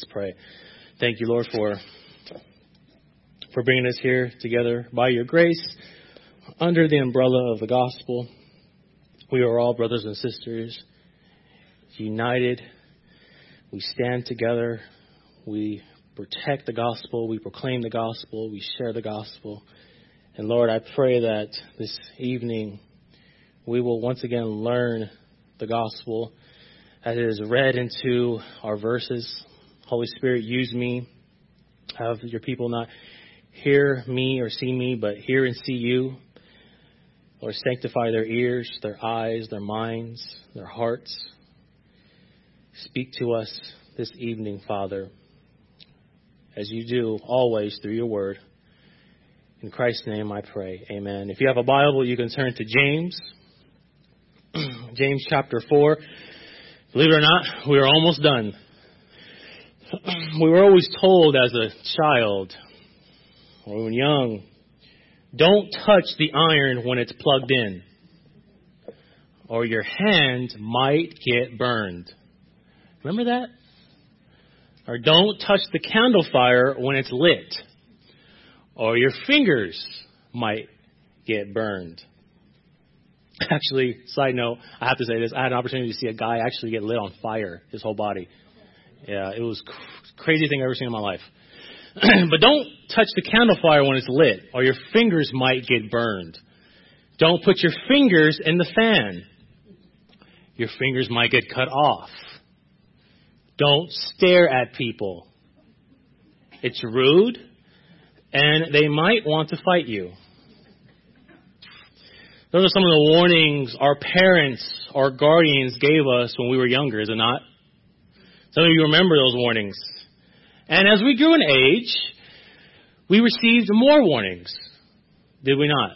Let's pray. Thank you, Lord, for for bringing us here together by your grace under the umbrella of the gospel. We are all brothers and sisters, united. We stand together. We protect the gospel. We proclaim the gospel. We share the gospel. And Lord, I pray that this evening we will once again learn the gospel as it is read into our verses. Holy Spirit, use me. Have your people not hear me or see me, but hear and see you. Lord, sanctify their ears, their eyes, their minds, their hearts. Speak to us this evening, Father, as you do always through your word. In Christ's name I pray. Amen. If you have a Bible, you can turn to James. James chapter 4. Believe it or not, we are almost done we were always told as a child or when young, don't touch the iron when it's plugged in, or your hand might get burned. Remember that? Or don't touch the candle fire when it's lit, or your fingers might get burned. Actually, side note, I have to say this. I had an opportunity to see a guy actually get lit on fire, his whole body. Yeah, it was crazy thing I've ever seen in my life. but don't touch the candle fire when it's lit, or your fingers might get burned. Don't put your fingers in the fan. Your fingers might get cut off. Don't stare at people. It's rude, and they might want to fight you. Those are some of the warnings our parents or guardians gave us when we were younger, is it not? Some of you remember those warnings. And as we grew in age, we received more warnings, did we not?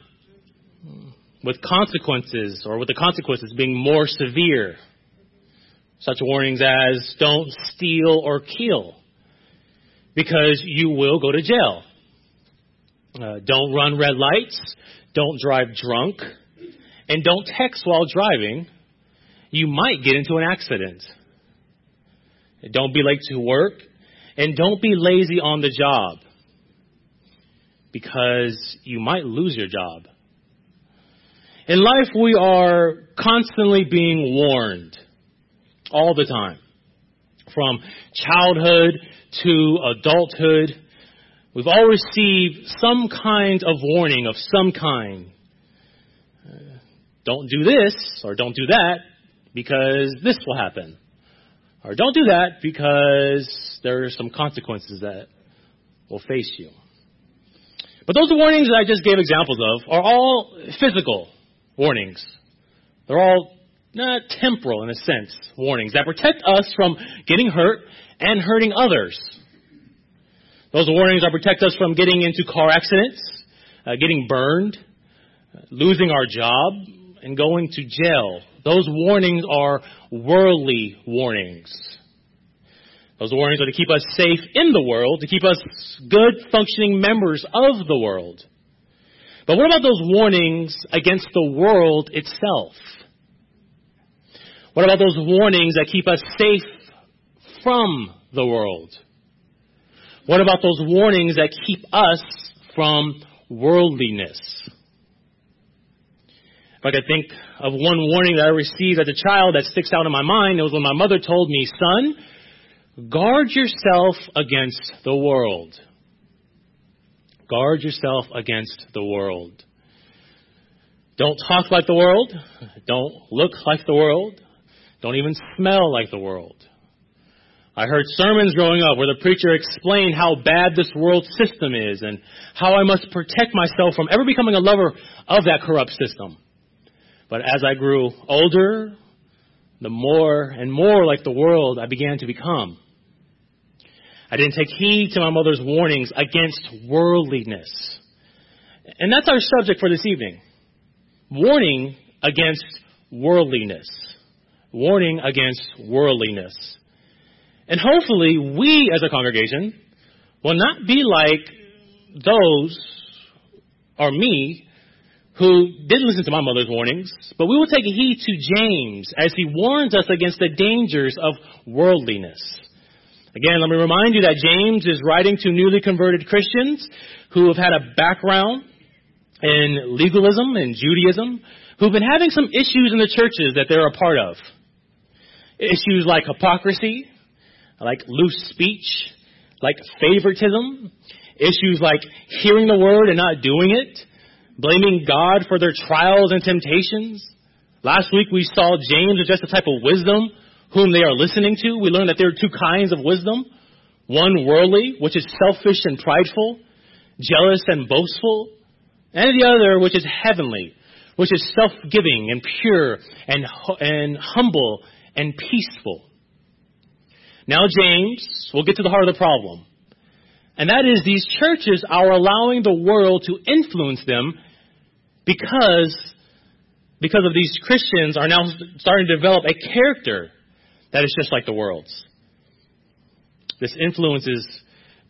With consequences, or with the consequences being more severe. Such warnings as don't steal or kill, because you will go to jail. Uh, don't run red lights, don't drive drunk, and don't text while driving. You might get into an accident. Don't be late to work. And don't be lazy on the job because you might lose your job. In life, we are constantly being warned all the time. From childhood to adulthood, we've all received some kind of warning of some kind. Uh, don't do this or don't do that because this will happen. Or don't do that because there are some consequences that will face you. But those warnings that I just gave examples of are all physical warnings. They're all not temporal in a sense warnings that protect us from getting hurt and hurting others. Those warnings are protect us from getting into car accidents, uh, getting burned, losing our job, and going to jail. Those warnings are worldly warnings. Those warnings are to keep us safe in the world, to keep us good functioning members of the world. But what about those warnings against the world itself? What about those warnings that keep us safe from the world? What about those warnings that keep us from worldliness? If I think of one warning that I received as a child that sticks out in my mind, it was when my mother told me, son, Guard yourself against the world. Guard yourself against the world. Don't talk like the world. Don't look like the world. Don't even smell like the world. I heard sermons growing up where the preacher explained how bad this world system is and how I must protect myself from ever becoming a lover of that corrupt system. But as I grew older, the more and more like the world I began to become. I didn't take heed to my mother's warnings against worldliness. And that's our subject for this evening. Warning against worldliness. Warning against worldliness. And hopefully we as a congregation will not be like those or me who didn't listen to my mother's warnings, but we will take heed to James as he warns us against the dangers of worldliness. Again, let me remind you that James is writing to newly converted Christians who have had a background in legalism and Judaism, who've been having some issues in the churches that they're a part of. Issues like hypocrisy, like loose speech, like favoritism, issues like hearing the word and not doing it, blaming God for their trials and temptations. Last week we saw James address the type of wisdom whom they are listening to. We learned that there are two kinds of wisdom. One worldly, which is selfish and prideful, jealous and boastful, and the other, which is heavenly, which is self-giving and pure and, and humble and peaceful. Now James we'll get to the heart of the problem. And that is these churches are allowing the world to influence them because, because of these Christians are now starting to develop a character that is just like the world's. This influence has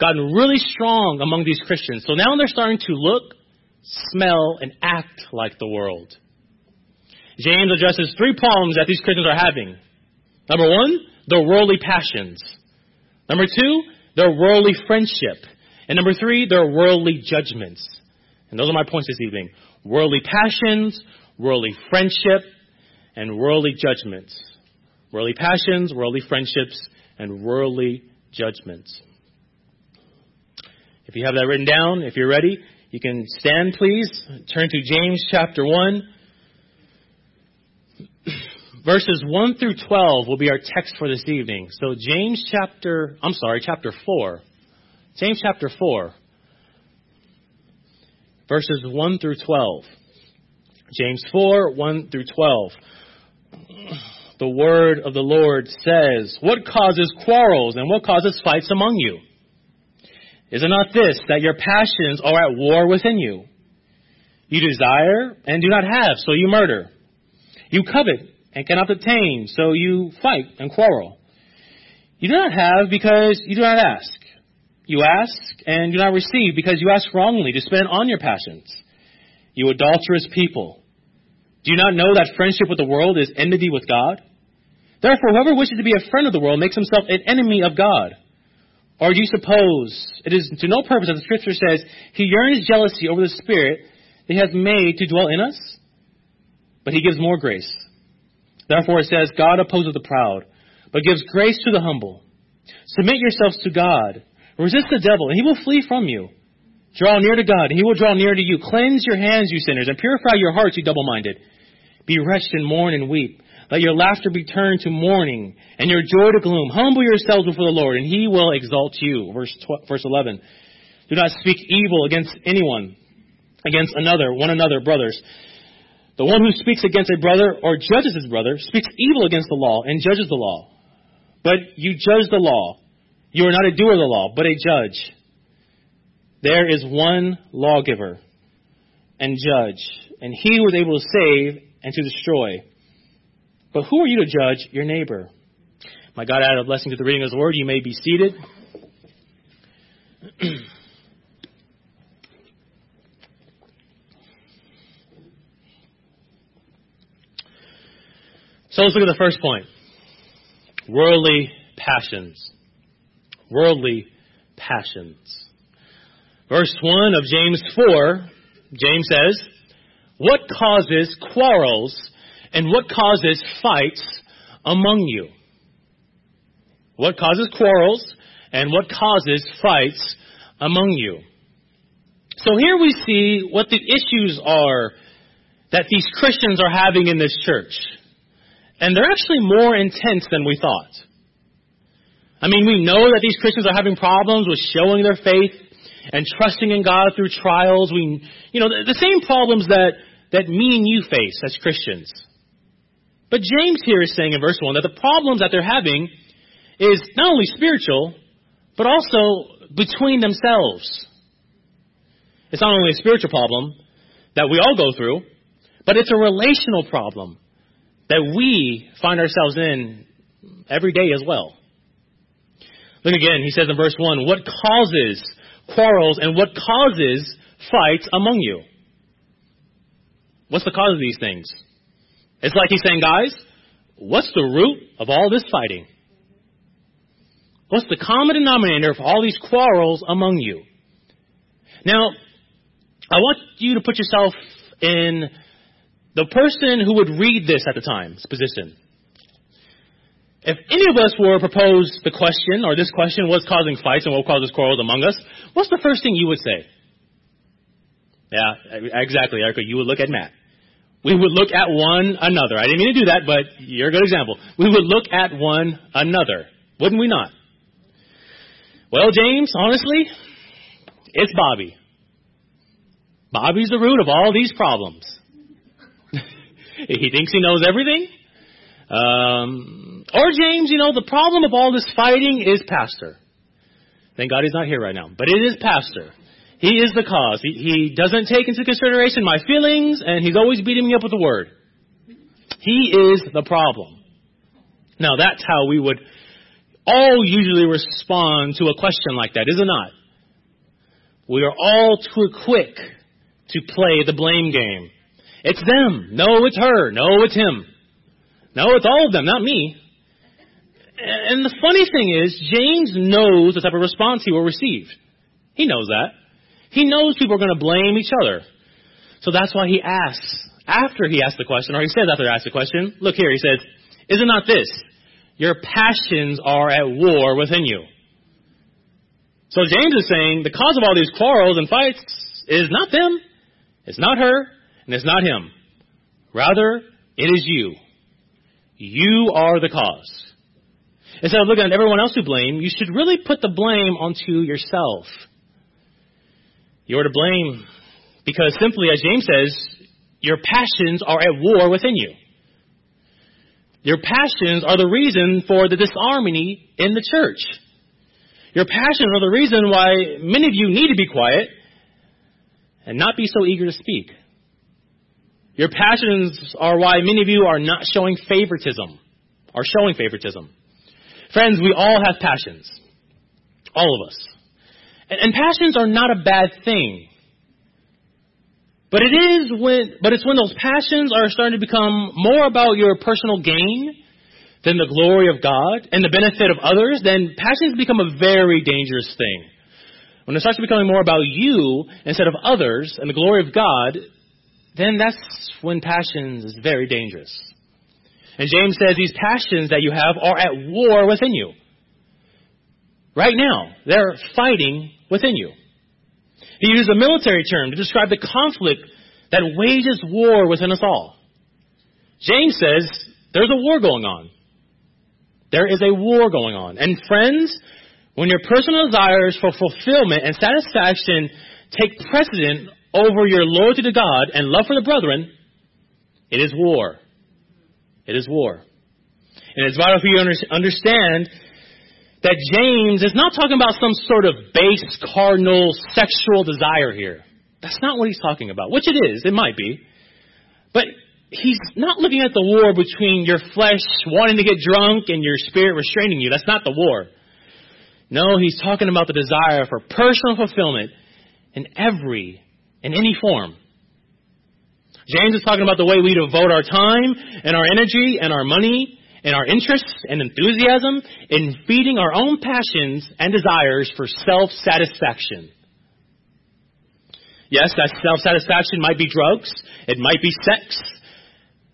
gotten really strong among these Christians. So now they're starting to look, smell, and act like the world. James addresses three problems that these Christians are having. Number one, their worldly passions. Number two, their worldly friendship. And number three, their worldly judgments. And those are my points this evening. Worldly passions, worldly friendship, and worldly judgments. Worldly passions, worldly friendships, and worldly judgments. If you have that written down, if you're ready, you can stand please. Turn to James chapter 1. Verses 1 through 12 will be our text for this evening. So James chapter, I'm sorry, chapter 4. James chapter 4. Verses 1 through 12. James 4, 1 through 12. The word of the Lord says, What causes quarrels and what causes fights among you? Is it not this, that your passions are at war within you? You desire and do not have, so you murder. You covet and cannot obtain, so you fight and quarrel. You do not have because you do not ask. You ask and do not receive because you ask wrongly to spend on your passions. You adulterous people. Do you not know that friendship with the world is enmity with God? Therefore, whoever wishes to be a friend of the world makes himself an enemy of God. Or do you suppose it is to no purpose that the Scripture says, He yearns jealousy over the Spirit that He has made to dwell in us? But He gives more grace. Therefore it says, God opposes the proud, but gives grace to the humble. Submit yourselves to God. Resist the devil, and he will flee from you. Draw near to God, and he will draw near to you. Cleanse your hands, you sinners, and purify your hearts, you double-minded. Be wretched and mourn and weep. Let your laughter be turned to mourning, and your joy to gloom. Humble yourselves before the Lord, and he will exalt you. Verse, 12, verse 11. Do not speak evil against anyone, against another, one another, brothers. The one who speaks against a brother or judges his brother speaks evil against the law and judges the law. But you judge the law. You are not a doer of the law, but a judge. There is one lawgiver and judge, and he is able to save and to destroy. But who are you to judge your neighbor? My God, add a blessing to the reading of his word. You may be seated. So let's look at the first point. Worldly passions. Worldly passions. Verse 1 of James 4, James says, What causes quarrels and what causes fights among you? What causes quarrels and what causes fights among you? So here we see what the issues are that these Christians are having in this church. And they're actually more intense than we thought. I mean, we know that these Christians are having problems with showing their faith and trusting in God through trials. We, you know, the, the same problems that, that me and you face as Christians. But James here is saying in verse 1 that the problems that they're having is not only spiritual, but also between themselves. It's not only a spiritual problem that we all go through, but it's a relational problem that we find ourselves in every day as well. Look again, he says in verse 1 what causes quarrels and what causes fights among you? What's the cause of these things? It's like he's saying, guys, what's the root of all this fighting? What's the common denominator for all these quarrels among you? Now, I want you to put yourself in the person who would read this at the time's position. If any of us were proposed the question, or this question, what's causing fights and what causes quarrels among us, what's the first thing you would say? Yeah, exactly, Erica. You would look at Matt. We would look at one another. I didn't mean to do that, but you're a good example. We would look at one another. Wouldn't we not? Well, James, honestly, it's Bobby. Bobby's the root of all these problems. He thinks he knows everything. Um, or James, you know, the problem of all this fighting is Pastor. Thank God he's not here right now. But it is Pastor. He is the cause. He, he doesn't take into consideration my feelings, and he's always beating me up with the word. He is the problem. Now, that's how we would all usually respond to a question like that, is it not? We are all too quick to play the blame game. It's them. No, it's her. No, it's him. No, it's all of them, not me. And the funny thing is, James knows the type of response he will receive. He knows that. He knows people are going to blame each other. So that's why he asks, after he asks the question, or he says after he asks the question, look here, he says, Is it not this? Your passions are at war within you. So James is saying the cause of all these quarrels and fights is not them, it's not her, and it's not him. Rather, it is you. You are the cause. Instead of looking at everyone else to blame, you should really put the blame onto yourself. You're to blame because simply, as James says, your passions are at war within you. Your passions are the reason for the disharmony in the church. Your passions are the reason why many of you need to be quiet and not be so eager to speak. Your passions are why many of you are not showing favoritism, are showing favoritism. Friends, we all have passions. All of us. And, and passions are not a bad thing. But it is when, but it's when those passions are starting to become more about your personal gain than the glory of God and the benefit of others, then passions become a very dangerous thing. When it starts becoming more about you instead of others and the glory of God, then that's when passions is very dangerous. And James says these passions that you have are at war within you. Right now, they're fighting within you. He used a military term to describe the conflict that wages war within us all. James says there's a war going on. There is a war going on. And friends, when your personal desires for fulfillment and satisfaction take precedent over your loyalty to God and love for the brethren, it is war. It is war. And it's vital for you to understand that James is not talking about some sort of base, carnal, sexual desire here. That's not what he's talking about, which it is. It might be. But he's not looking at the war between your flesh wanting to get drunk and your spirit restraining you. That's not the war. No, he's talking about the desire for personal fulfillment in every in any form. James is talking about the way we devote our time and our energy and our money and our interests and enthusiasm in feeding our own passions and desires for self satisfaction. Yes, that self satisfaction might be drugs, it might be sex,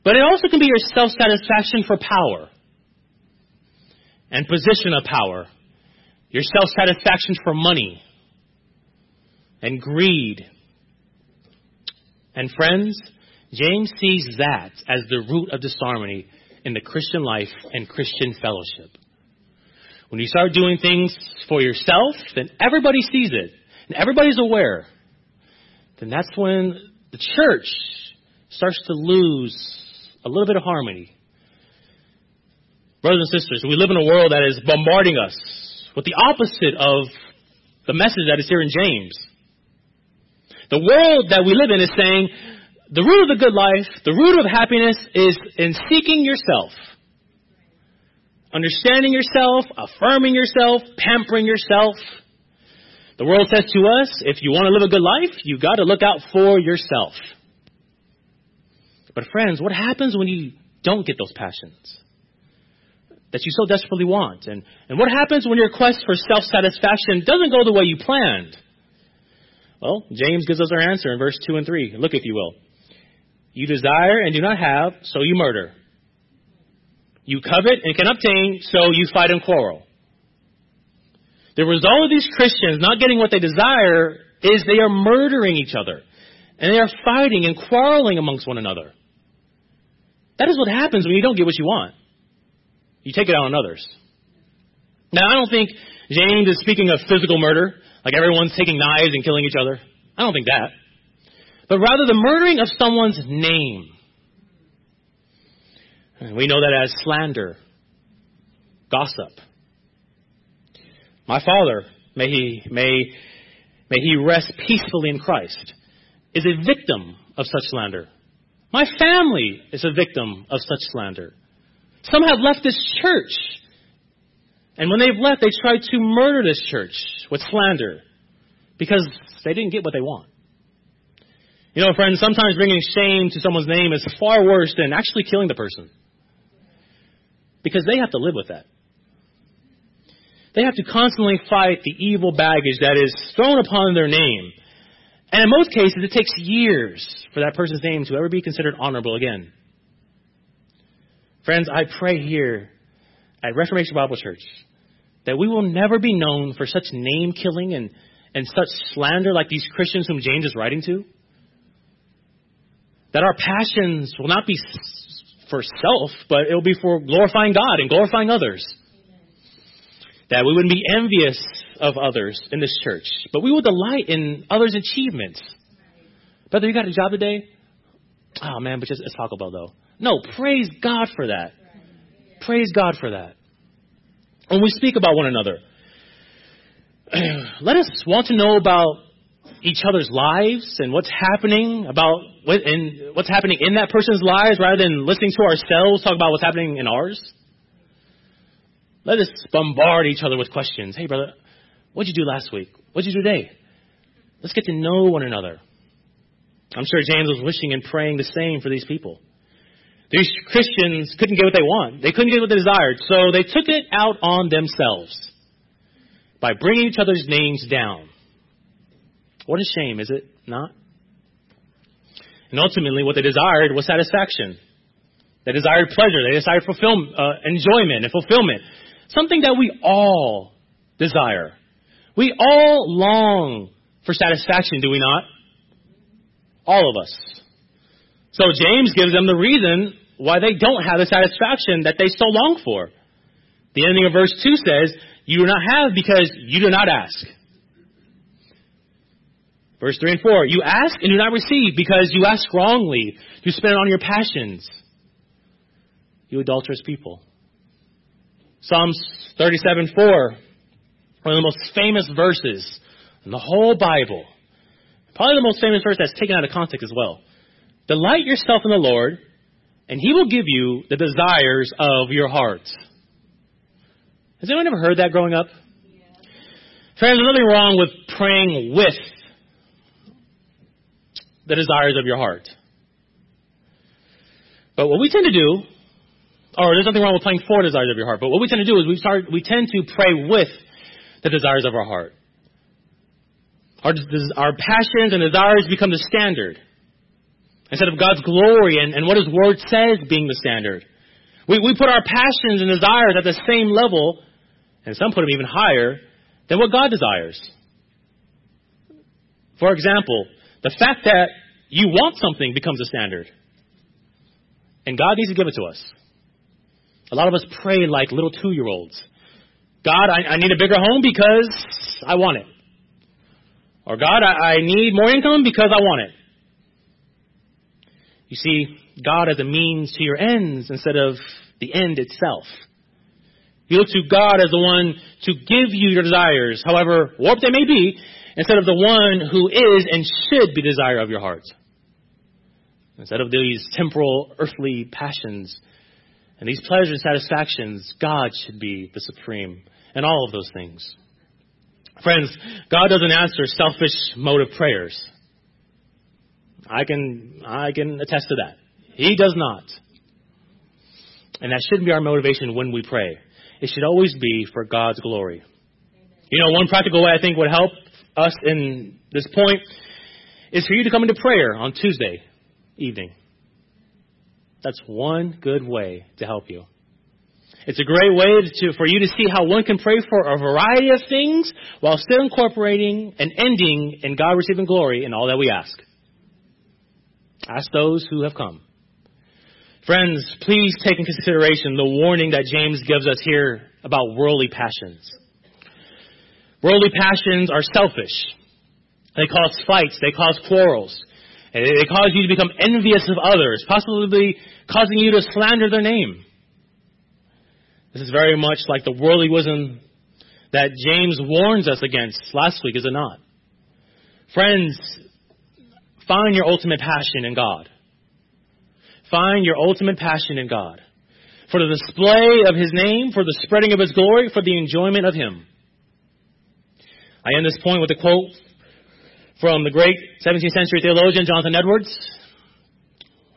but it also can be your self satisfaction for power and position of power, your self satisfaction for money and greed and friends, James sees that as the root of disharmony in the Christian life and Christian fellowship. When you start doing things for yourself, then everybody sees it and everybody's aware. Then that's when the church starts to lose a little bit of harmony. Brothers and sisters, we live in a world that is bombarding us with the opposite of the message that is here in James. The world that we live in is saying the root of the good life, the root of happiness is in seeking yourself. Understanding yourself, affirming yourself, pampering yourself. The world says to us, if you want to live a good life, you've got to look out for yourself. But friends, what happens when you don't get those passions? that you so desperately want. And, and what happens when your quest for self-satisfaction doesn't go the way you planned? Well, James gives us our answer in verse 2 and 3. Look, if you will. You desire and do not have, so you murder. You covet and can obtain, so you fight and quarrel. The result of these Christians not getting what they desire is they are murdering each other. And they are fighting and quarreling amongst one another. That is what happens when you don't get what you want. You take it out on others. Now, I don't think James is speaking of physical murder, like everyone's taking knives and killing each other. I don't think that. But rather the murdering of someone's name. And we know that as slander, gossip. My father, may he, may, may he rest peacefully in Christ, is a victim of such slander. My family is a victim of such slander. Some have left this church. And when they've left, they tried to murder this church with slander because they didn't get what they want. You know, friends, sometimes bringing shame to someone's name is far worse than actually killing the person. Because they have to live with that. They have to constantly fight the evil baggage that is thrown upon their name. And in most cases, it takes years for that person's name to ever be considered honorable again. Friends, I pray here at Reformation Bible Church that we will never be known for such name killing and, and such slander like these Christians whom James is writing to. That our passions will not be for self, but it will be for glorifying God and glorifying others. That we wouldn't be envious of others in this church, but we will delight in others' achievements. Brother, you got a job today? Oh man, but just it's Taco Bell though. No, praise God for that. Praise God for that. When we speak about one another, let us want to know about each other's lives and what's happening about in, what's happening in that person's lives rather than listening to ourselves talk about what's happening in ours. Let us bombard each other with questions. Hey, brother, what'd you do last week? What'd you do today? Let's get to know one another. I'm sure James was wishing and praying the same for these people. These Christians couldn't get what they want. They couldn't get what they desired. So they took it out on themselves by bringing each other's names down. What a shame, is it not? And ultimately, what they desired was satisfaction. They desired pleasure. They desired fulfill, uh, enjoyment and fulfillment. Something that we all desire. We all long for satisfaction, do we not? All of us. So James gives them the reason why they don't have the satisfaction that they so long for. The ending of verse 2 says, You do not have because you do not ask. Verse 3 and 4, You ask and do not receive because you ask wrongly to spend it on your passions. You adulterous people. Psalms 37 4, one of the most famous verses in the whole Bible. Probably the most famous verse that's taken out of context as well. Delight yourself in the Lord, and he will give you the desires of your heart. Has anyone ever heard that growing up? Yeah. Friends, there's nothing wrong with praying with the desires of your heart. But what we tend to do, or there's nothing wrong with praying for desires of your heart, but what we tend to do is we start, we tend to pray with the desires of our heart. Our, our passions and desires become the standard instead of God's glory and, and what His Word says being the standard. We, we put our passions and desires at the same level, and some put them even higher, than what God desires. For example, the fact that you want something becomes a standard. And God needs to give it to us. A lot of us pray like little two year olds. God, I, I, need a bigger home because I want it. Or God, I, I need more income because I want it. You see God as a means to your ends instead of the end itself. You look to God as the one to give you your desires, however warped they may be, instead of the one who is and should be the desire of your heart. Instead of these temporal, earthly passions and these pleasures and satisfactions, God should be the supreme in all of those things. Friends, God doesn't answer selfish motive prayers. I can, I can attest to that. He does not. And that shouldn't be our motivation when we pray. It should always be for God's glory. You know, one practical way I think would help us in this point is for you to come into prayer on Tuesday evening. That's one good way to help you. It's a great way to, for you to see how one can pray for a variety of things while still incorporating and ending in God receiving glory in all that we ask. Ask those who have come. Friends, please take in consideration the warning that James gives us here about worldly passions. Worldly passions are selfish. They cause fights. They cause quarrels. They cause you to become envious of others, possibly causing you to slander their name. This is very much like the worldly wisdom that James warns us against last week, is it not? Friends, find your ultimate passion in God. Find your ultimate passion in God. For the display of His name, for the spreading of His glory, for the enjoyment of Him. I end this point with a quote from the great 17th century theologian Jonathan Edwards.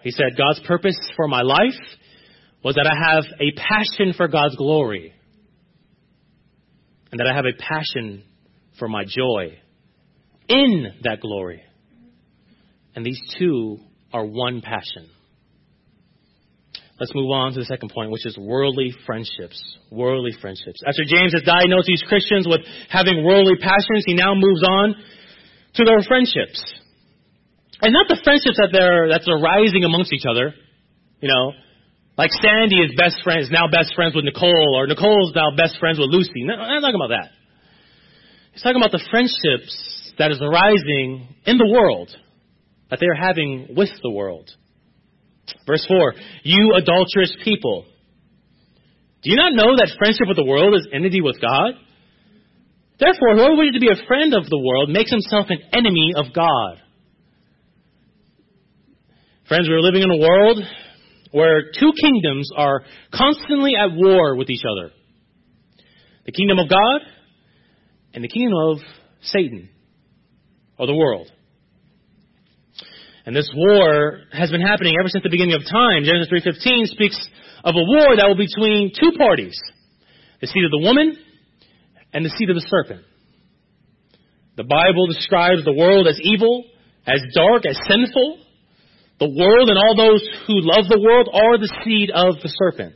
He said, God's purpose for my life was that I have a passion for God's glory and that I have a passion for my joy in that glory. And these two are one passion. Let's move on to the second point, which is worldly friendships. Worldly friendships. After James has diagnosed these Christians with having worldly passions, he now moves on to their friendships. And not the friendships that they're, that's arising amongst each other. You know, like Sandy is best friends, now best friends with Nicole, or Nicole's now best friends with Lucy. No, I'm not talking about that. He's talking about the friendships that is arising in the world, that they are having with the world. Verse 4, you adulterous people. Do you not know that friendship with the world is enmity with God? Therefore, whoever wishes to be a friend of the world makes himself an enemy of God. Friends, we're living in a world where two kingdoms are constantly at war with each other the kingdom of God and the kingdom of Satan, or the world. And this war has been happening ever since the beginning of time. Genesis 3.15 speaks of a war that will be between two parties. The seed of the woman and the seed of the serpent. The Bible describes the world as evil, as dark, as sinful. The world and all those who love the world are the seed of the serpent.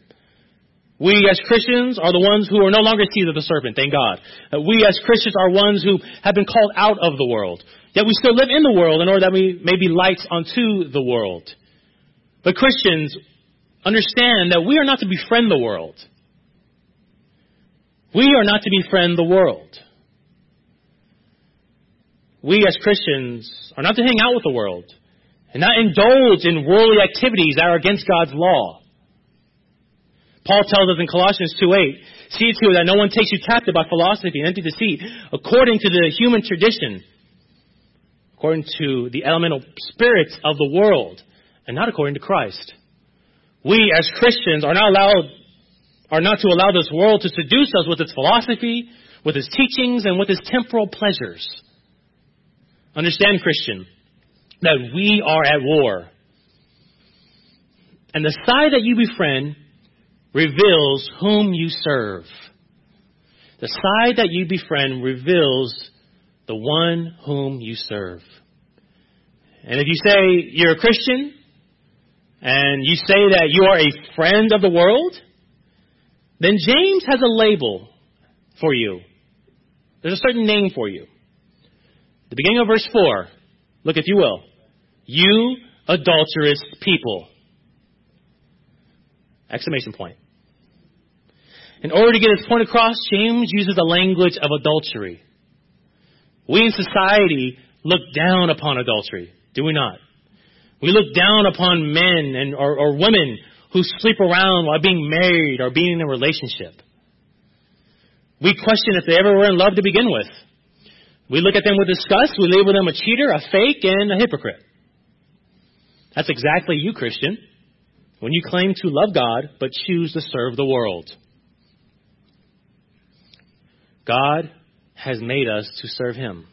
We as Christians are the ones who are no longer seed of the serpent, thank God. Uh, we as Christians are ones who have been called out of the world. Yet we still live in the world in order that we may be lights unto the world. But Christians understand that we are not to befriend the world. We are not to befriend the world. We as Christians are not to hang out with the world and not indulge in worldly activities that are against God's law. Paul tells us in Colossians 2.8, see to it that no one takes you captive by philosophy and empty deceit, according to the human tradition, according to the elemental spirits of the world, and not according to Christ. We as Christians are not allowed, are not to allow this world to seduce us with its philosophy, with its teachings, and with its temporal pleasures. Understand, Christian, that we are at war. And the side that you befriend reveals whom you serve. The side that you befriend reveals the one whom you serve. And if you say you're a Christian and you say that you are a friend of the world, then James has a label for you. There's a certain name for you. The beginning of verse 4, look if you will. You adulterous people. Exclamation point. In order to get his point across, James uses the language of adultery. We in society look down upon adultery, do we not? We look down upon men and or, or women who sleep around while being married or being in a relationship. We question if they ever were in love to begin with. We look at them with disgust. We label them a cheater, a fake, and a hypocrite. That's exactly you, Christian, when you claim to love God but choose to serve the world. God has made us to serve Him.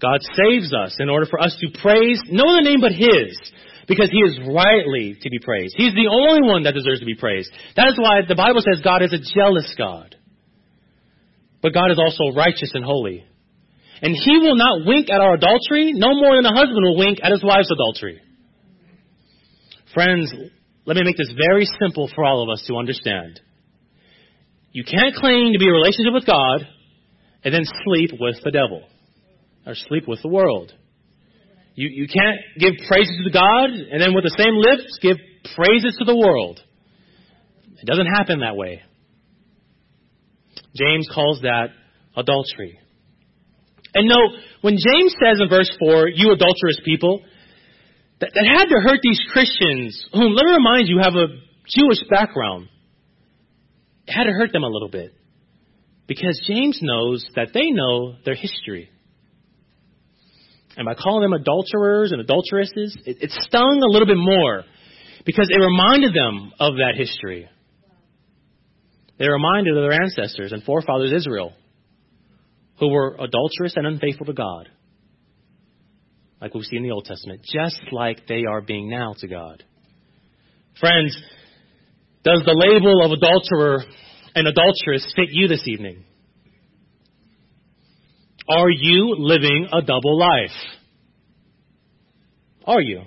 God saves us in order for us to praise no other name but His, because He is rightly to be praised. He's the only one that deserves to be praised. That is why the Bible says God is a jealous God. But God is also righteous and holy. And He will not wink at our adultery no more than a husband will wink at his wife's adultery. Friends, let me make this very simple for all of us to understand. You can't claim to be in a relationship with God and then sleep with the devil or sleep with the world. You, you can't give praises to God and then with the same lips give praises to the world. It doesn't happen that way. James calls that adultery. And note, when James says in verse 4, you adulterous people, that, that had to hurt these Christians, whom, let me remind you, have a Jewish background. It had to hurt them a little bit. Because James knows that they know their history. And by calling them adulterers and adulteresses, it, it stung a little bit more because it reminded them of that history. They reminded of their ancestors and forefathers Israel, who were adulterous and unfaithful to God, like we see in the Old Testament, just like they are being now to God. Friends, does the label of adulterer and adulteress fit you this evening? Are you living a double life? Are you?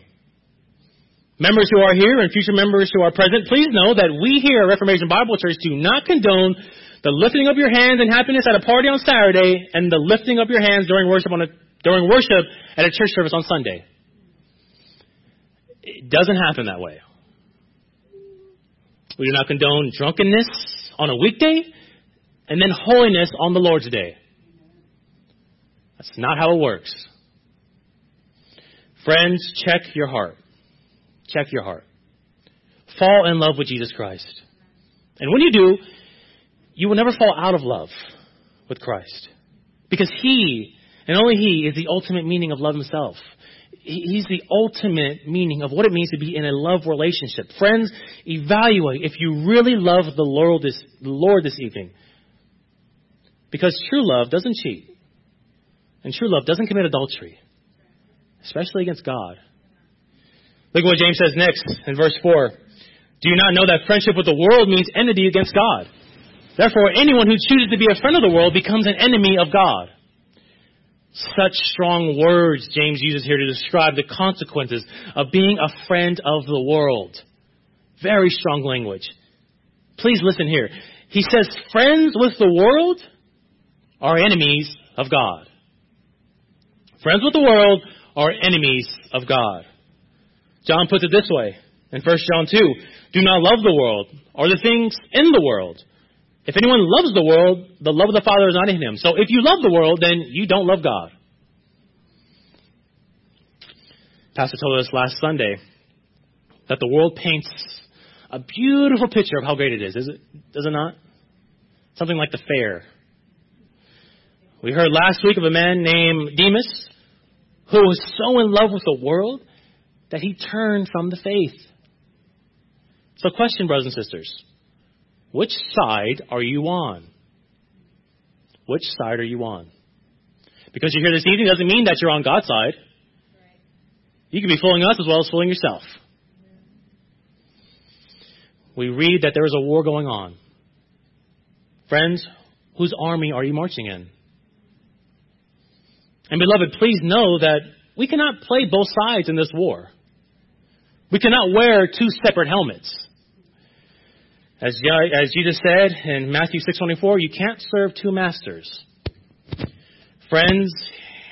Members who are here and future members who are present, please know that we here at Reformation Bible Church do not condone the lifting of your hands in happiness at a party on Saturday and the lifting of your hands during worship on a, during worship at a church service on Sunday. It doesn't happen that way. We do not condone drunkenness on a weekday and then holiness on the Lord's day. That's not how it works. Friends, check your heart. Check your heart. Fall in love with Jesus Christ. And when you do, you will never fall out of love with Christ. Because He, and only He, is the ultimate meaning of love Himself. He's the ultimate meaning of what it means to be in a love relationship. Friends, evaluate if you really love the Lord this, the Lord this evening. Because true love doesn't cheat. And true love doesn't commit adultery, especially against God. Look at what James says next in verse 4. Do you not know that friendship with the world means enmity against God? Therefore, anyone who chooses to be a friend of the world becomes an enemy of God. Such strong words James uses here to describe the consequences of being a friend of the world. Very strong language. Please listen here. He says, friends with the world are enemies of God. Friends with the world are enemies of God. John puts it this way in 1 John 2 Do not love the world or the things in the world. If anyone loves the world, the love of the Father is not in him. So if you love the world, then you don't love God. Pastor told us last Sunday that the world paints a beautiful picture of how great it is. Is it, does it not? Something like the fair. We heard last week of a man named Demas who was so in love with the world that he turned from the faith. So, question, brothers and sisters which side are you on? Which side are you on? Because you're here this evening doesn't mean that you're on God's side. You can be fooling us as well as fooling yourself. We read that there is a war going on. Friends, whose army are you marching in? And beloved, please know that we cannot play both sides in this war. We cannot wear two separate helmets. As, as Jesus said in Matthew 6.24, you can't serve two masters. Friends,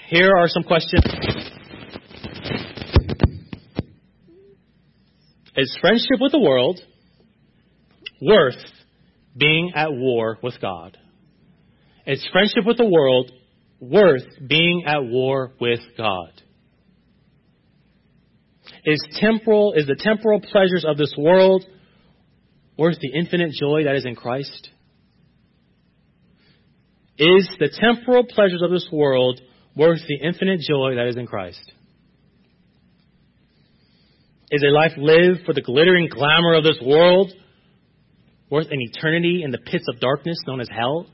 here are some questions. Is friendship with the world worth being at war with God? Is friendship with the world worth being at war with God? Is temporal is the temporal pleasures of this world worth the infinite joy that is in Christ? Is the temporal pleasures of this world worth the infinite joy that is in Christ? Is a life lived for the glittering glamour of this world worth an eternity in the pits of darkness known as hell?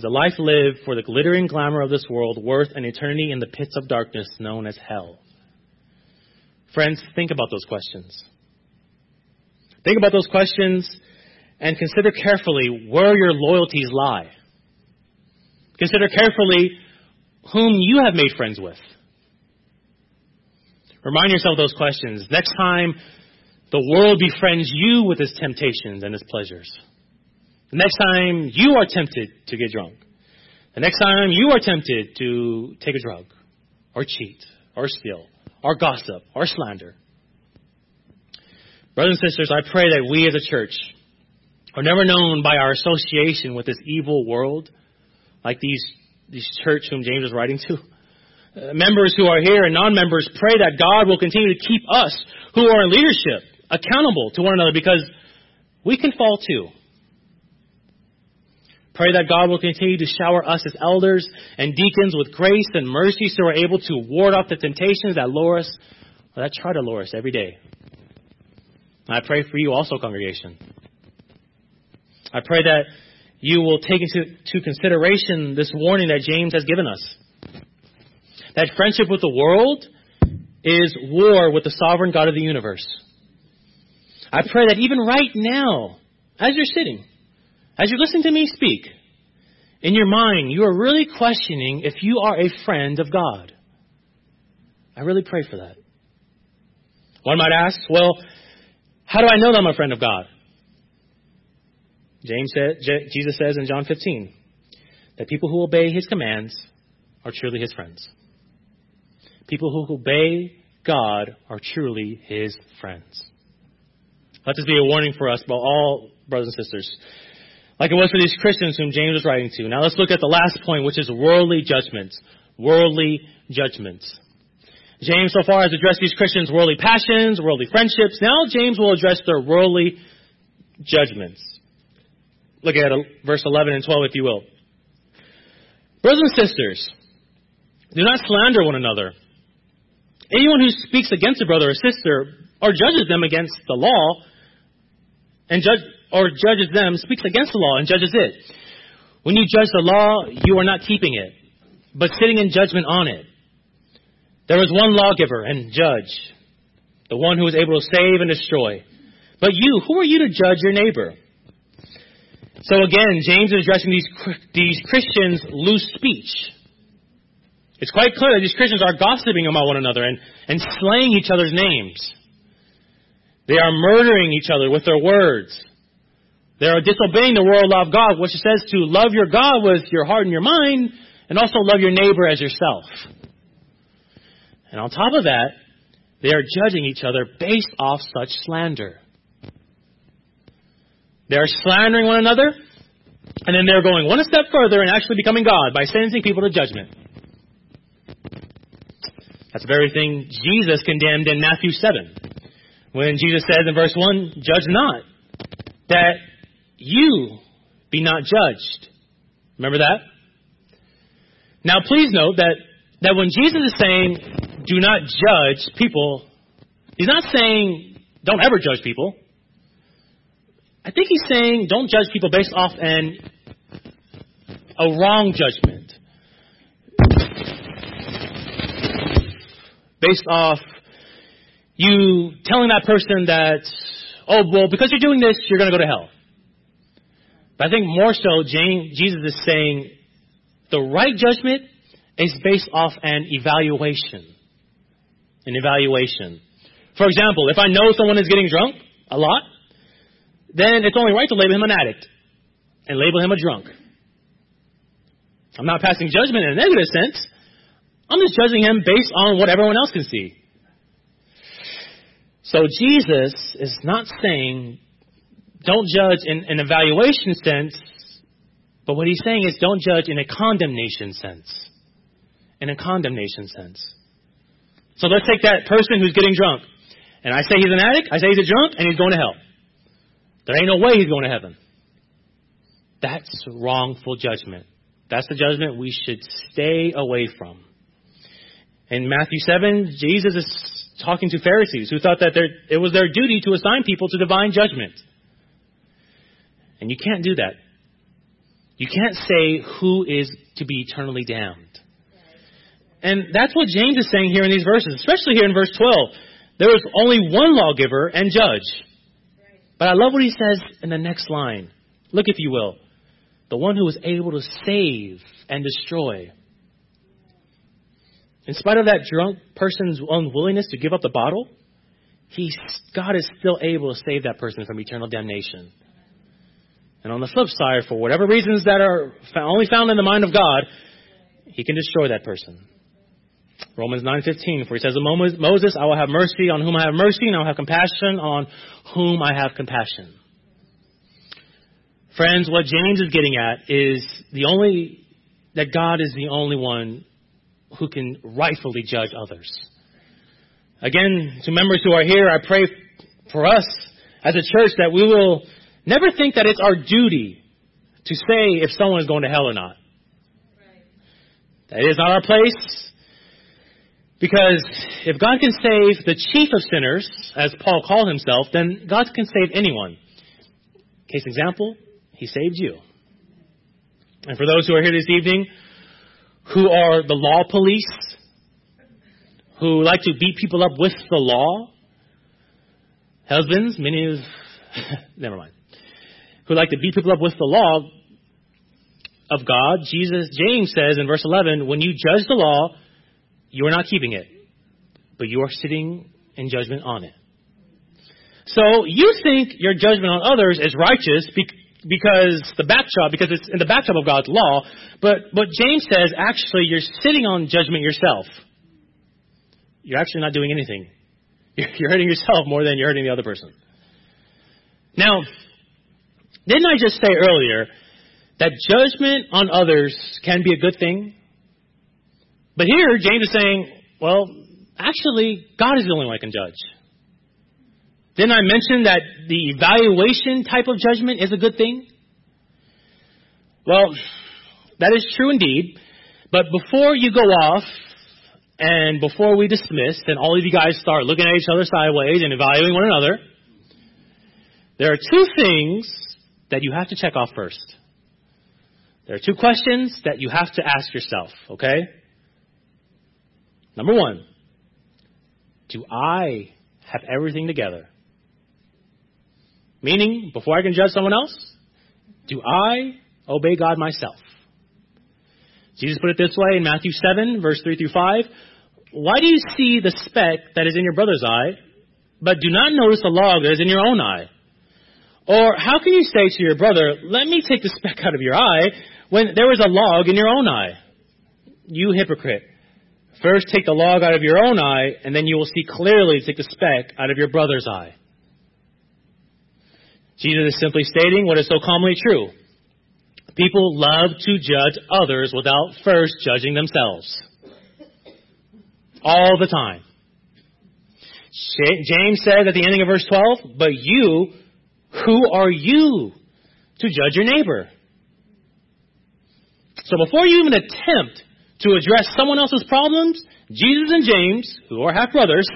is a life lived for the glittering glamour of this world worth an eternity in the pits of darkness known as hell? Friends, think about those questions. Think about those questions and consider carefully where your loyalties lie. Consider carefully whom you have made friends with. Remind yourself of those questions. Next time the world befriends you with its temptations and its pleasures. The next time you are tempted to get drunk. The next time you are tempted to take a drug, or cheat, or steal, or gossip, or slander. Brothers and sisters, I pray that we as a church are never known by our association with this evil world, like these, these church whom James is writing to. Uh, members who are here and non-members pray that God will continue to keep us who are in leadership accountable to one another because we can fall too. Pray that God will continue to shower us as elders and deacons with grace and mercy so we're able to ward off the temptations that lure us, that try to lure us every day. I pray for you also, congregation. I pray that you will take into to consideration this warning that James has given us. That friendship with the world is war with the sovereign God of the universe. I pray that even right now, as you're sitting, as you're listening to me speak, in your mind, you are really questioning if you are a friend of God. I really pray for that. One might ask, well, how do I know that I'm a friend of God? James said, Jesus says in John 15 that people who obey his commands are truly his friends. People who obey God are truly his friends. Let this be a warning for us about all brothers and sisters. Like it was for these Christians whom James was writing to. Now let's look at the last point, which is worldly judgments. Worldly judgments. James so far has addressed these Christians' worldly passions, worldly friendships. Now James will address their worldly judgments. Look at verse 11 and 12, if you will. Brothers and sisters, do not slander one another. Anyone who speaks against a brother or sister or judges them against the law and judge, or judges them speaks against the law and judges it. When you judge the law, you are not keeping it, but sitting in judgment on it. There is one lawgiver and judge, the one who is able to save and destroy. But you, who are you to judge your neighbor? So again, James is addressing these, these Christians' loose speech. It's quite clear that these Christians are gossiping about one another and, and slaying each other's names. They are murdering each other with their words. They are disobeying the royal law of God, which says to love your God with your heart and your mind, and also love your neighbor as yourself. And on top of that, they are judging each other based off such slander. They are slandering one another, and then they're going one step further and actually becoming God by sentencing people to judgment. That's the very thing Jesus condemned in Matthew 7. When Jesus says in verse 1, Judge not, that you be not judged. Remember that? Now please note that, that when Jesus is saying do not judge people, he's not saying don't ever judge people. I think he's saying don't judge people based off an a wrong judgment. Based off you telling that person that, oh, well, because you're doing this, you're going to go to hell. But I think more so, Jesus is saying the right judgment is based off an evaluation an evaluation. For example, if I know someone is getting drunk a lot, then it's only right to label him an addict and label him a drunk. I'm not passing judgment in a negative sense. I'm just judging him based on what everyone else can see. So Jesus is not saying don't judge in an evaluation sense, but what he's saying is don't judge in a condemnation sense. In a condemnation sense. So let's take that person who's getting drunk. And I say he's an addict, I say he's a drunk, and he's going to hell. There ain't no way he's going to heaven. That's wrongful judgment. That's the judgment we should stay away from. In Matthew 7, Jesus is talking to Pharisees who thought that it was their duty to assign people to divine judgment. And you can't do that. You can't say who is to be eternally damned. And that's what James is saying here in these verses, especially here in verse 12. There was only one lawgiver and judge. But I love what he says in the next line. Look, if you will. The one who was able to save and destroy. In spite of that drunk person's unwillingness to give up the bottle, he, God is still able to save that person from eternal damnation. And on the flip side, for whatever reasons that are only found in the mind of God, he can destroy that person. Romans 9:15, for he says Moses, I will have mercy on whom I have mercy, and I will have compassion on whom I have compassion. Friends, what James is getting at is the only that God is the only one who can rightfully judge others. Again, to members who are here, I pray for us as a church that we will never think that it's our duty to say if someone is going to hell or not. That is not our place. Because if God can save the chief of sinners, as Paul called himself, then God can save anyone. Case example, he saved you. And for those who are here this evening, who are the law police, who like to beat people up with the law, husbands, many of, never mind, who like to beat people up with the law of God, Jesus, James says in verse 11, when you judge the law, you are not keeping it, but you are sitting in judgment on it. So you think your judgment on others is righteous because the backdrop, because it's in the backdrop of God's law, but but James says actually you're sitting on judgment yourself. You're actually not doing anything. You're hurting yourself more than you're hurting the other person. Now, didn't I just say earlier that judgment on others can be a good thing? But here, James is saying, well, actually, God is the only one who can judge. Didn't I mention that the evaluation type of judgment is a good thing? Well, that is true indeed. But before you go off and before we dismiss and all of you guys start looking at each other sideways and evaluating one another, there are two things that you have to check off first. There are two questions that you have to ask yourself, okay? Number one, do I have everything together? Meaning, before I can judge someone else, do I obey God myself? Jesus put it this way in Matthew 7, verse 3 through 5. Why do you see the speck that is in your brother's eye, but do not notice the log that is in your own eye? Or how can you say to your brother, let me take the speck out of your eye, when there is a log in your own eye? You hypocrite. First take the log out of your own eye, and then you will see clearly to take the speck out of your brother's eye. Jesus is simply stating what is so commonly true. People love to judge others without first judging themselves. All the time. James says at the ending of verse 12, But you, who are you to judge your neighbor? So before you even attempt to address someone else's problems, Jesus and James, who are half brothers,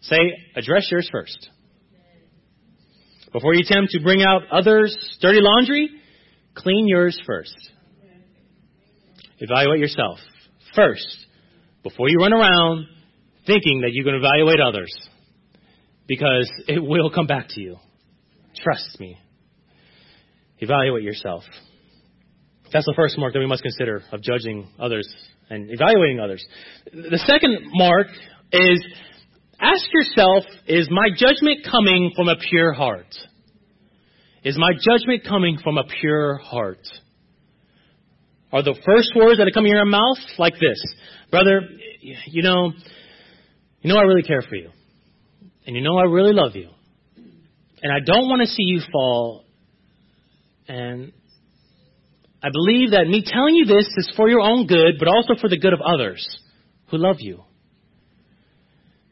say, address yours first. Before you attempt to bring out others' dirty laundry, clean yours first. Evaluate yourself first before you run around thinking that going to evaluate others because it will come back to you. Trust me. Evaluate yourself. That's the first mark that we must consider of judging others and evaluating others. The second mark is ask yourself, is my judgment coming from a pure heart? Is my judgment coming from a pure heart? Are the first words that come in your mouth like this? Brother, you know, you know I really care for you. And you know I really love you. And I don't want to see you fall. And I believe that me telling you this is for your own good, but also for the good of others who love you.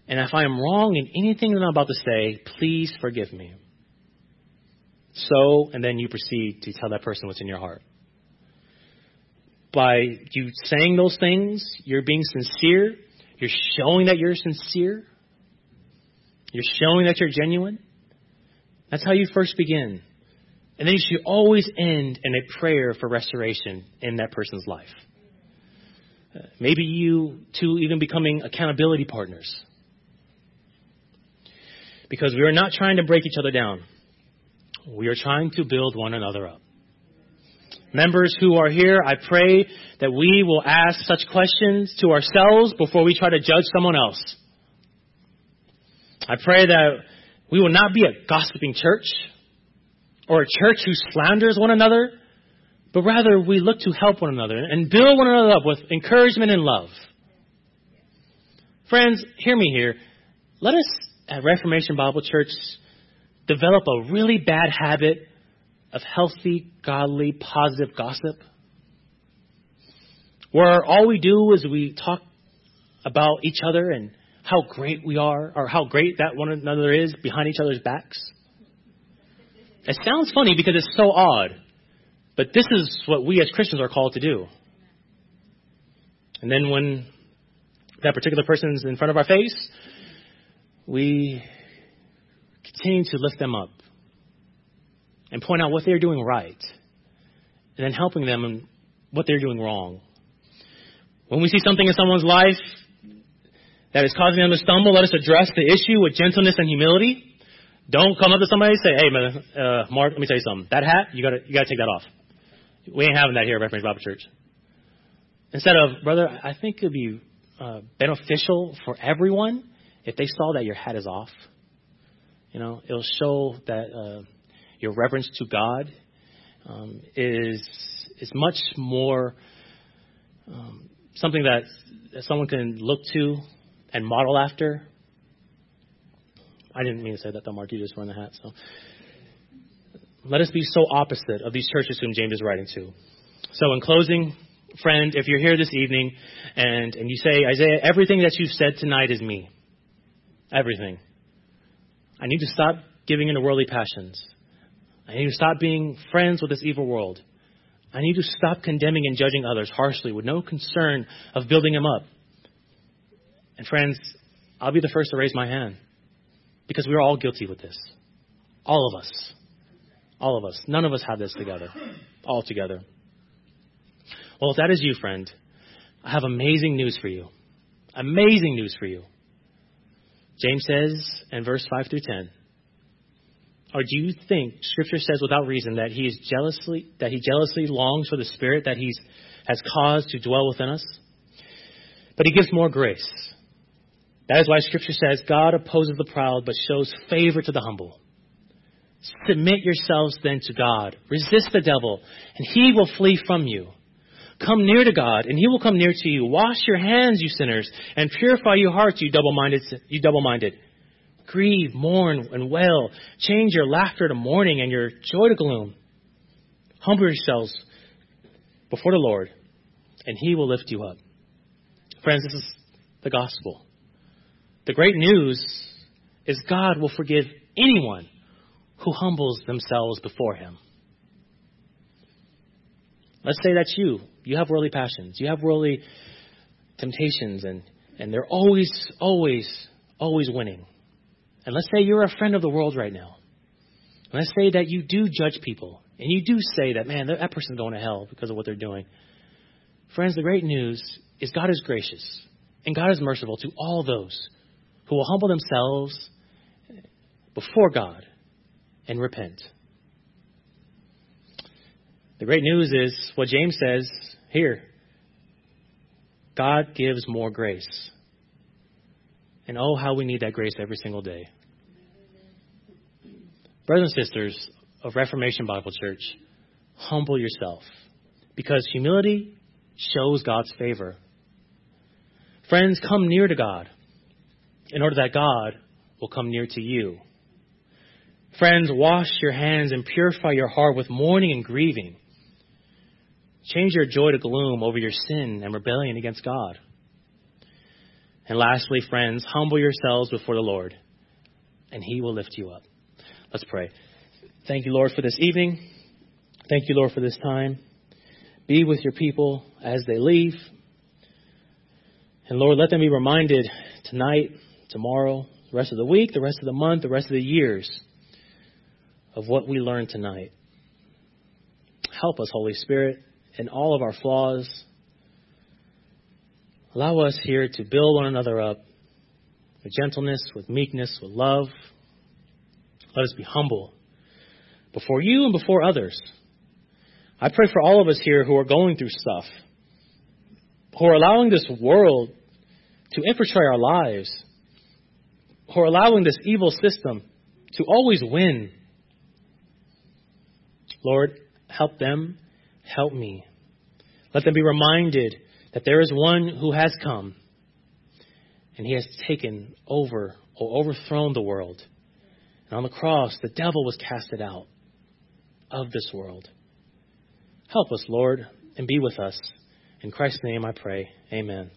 And if I am wrong in anything that I'm about to say, please forgive me. So, and then you proceed to tell that person what's in your heart. By you saying those things, you're being sincere. You're showing that you're sincere. You're showing that you're genuine. That's how you first begin And then you should always end in a prayer for restoration in that person's life. Uh, maybe you two even becoming accountability partners. Because we are not trying to break each other down. We are trying to build one another up. Members who are here, I pray that we will ask such questions to ourselves before we try to judge someone else. I pray that we will not be a gossiping church or a church who slanders one another, but rather we look to help one another and build one another up with encouragement and love. Friends, hear me here. Let us at Reformation Bible Church develop a really bad habit of healthy, godly, positive gossip, where all we do is we talk about each other and how great we are, or how great that one another is behind each other's backs. It sounds funny because it's so odd, but this is what we as Christians are called to do. And then when that particular person is in front of our face, we continue to lift them up and point out what they're doing right, and then helping them in what they're doing wrong. When we see something in someone's life that is causing them to stumble, let us address the issue with gentleness and humility. Don't come up to somebody and say, "Hey, man, uh, Mark, let me tell you something. That hat, you gotta, you gotta take that off. We ain't having that here at Reformation Bible Church." Instead of, brother, I think it'd be uh, beneficial for everyone if they saw that your hat is off. You know, it'll show that uh, your reverence to God um, is is much more um, something that someone can look to and model after. I didn't mean to say that, though, Mark. You just wearing the hat. So let us be so opposite of these churches whom James is writing to. So, in closing, friend, if you're here this evening and, and you say, Isaiah, everything that you've said tonight is me, everything. I need to stop giving into worldly passions. I need to stop being friends with this evil world. I need to stop condemning and judging others harshly with no concern of building them up. And friends, I'll be the first to raise my hand because we're all guilty with this. All of us. All of us. None of us have this together. All together. Well, if that is you, friend, I have amazing news for you. Amazing news for you. James says in verse 5 through 10, or do you think Scripture says without reason that he is jealously that he jealously longs for the Spirit that he has caused to dwell within us? But he gives more grace. That is why Scripture says God opposes the proud but shows favor to the humble. Submit yourselves then to God. Resist the devil, and he will flee from you. Come near to God, and he will come near to you. Wash your hands, you sinners, and purify your hearts, you double-minded. You double-minded. Grieve, mourn, and wail. Change your laughter to mourning and your joy to gloom. Humble yourselves before the Lord, and he will lift you up. Friends, this is the gospel. The great news is God will forgive anyone who humbles themselves before him. Let's say that's you. You have worldly passions. You have worldly temptations, and, and they're always, always, always winning. And let's say you're a friend of the world right now. let's say that you do judge people, and you do say that, man, that person's going to hell because of what they're doing. Friends, the great news is God is gracious, and God is merciful to all those who will humble themselves before God and repent. The great news is what James says here God gives more grace. And oh, how we need that grace every single day. Brothers and sisters of Reformation Bible Church, humble yourself because humility shows God's favor. Friends, come near to God in order that God will come near to you. Friends, wash your hands and purify your heart with mourning and grieving. Change your joy to gloom over your sin and rebellion against God. And lastly, friends, humble yourselves before the Lord, and He will lift you up. Let's pray. Thank you, Lord, for this evening. Thank you, Lord, for this time. Be with your people as they leave. And Lord, let them be reminded tonight tomorrow, the rest of the week, the rest of the month, the rest of the years of what we learned tonight. Help us, Holy Spirit, in all of our flaws. Allow us here to build one another up with gentleness, with meekness, with love. Let us be humble before you and before others. I pray for all of us here who are going through stuff, who are allowing this world to infiltrate our lives, are allowing this evil system to always win. Lord, help them, help me. Let them be reminded that there is one who has come and he has taken over or overthrown the world. And on the cross, the devil was casted out of this world. Help us, Lord, and be with us. In Christ's name I pray. Amen.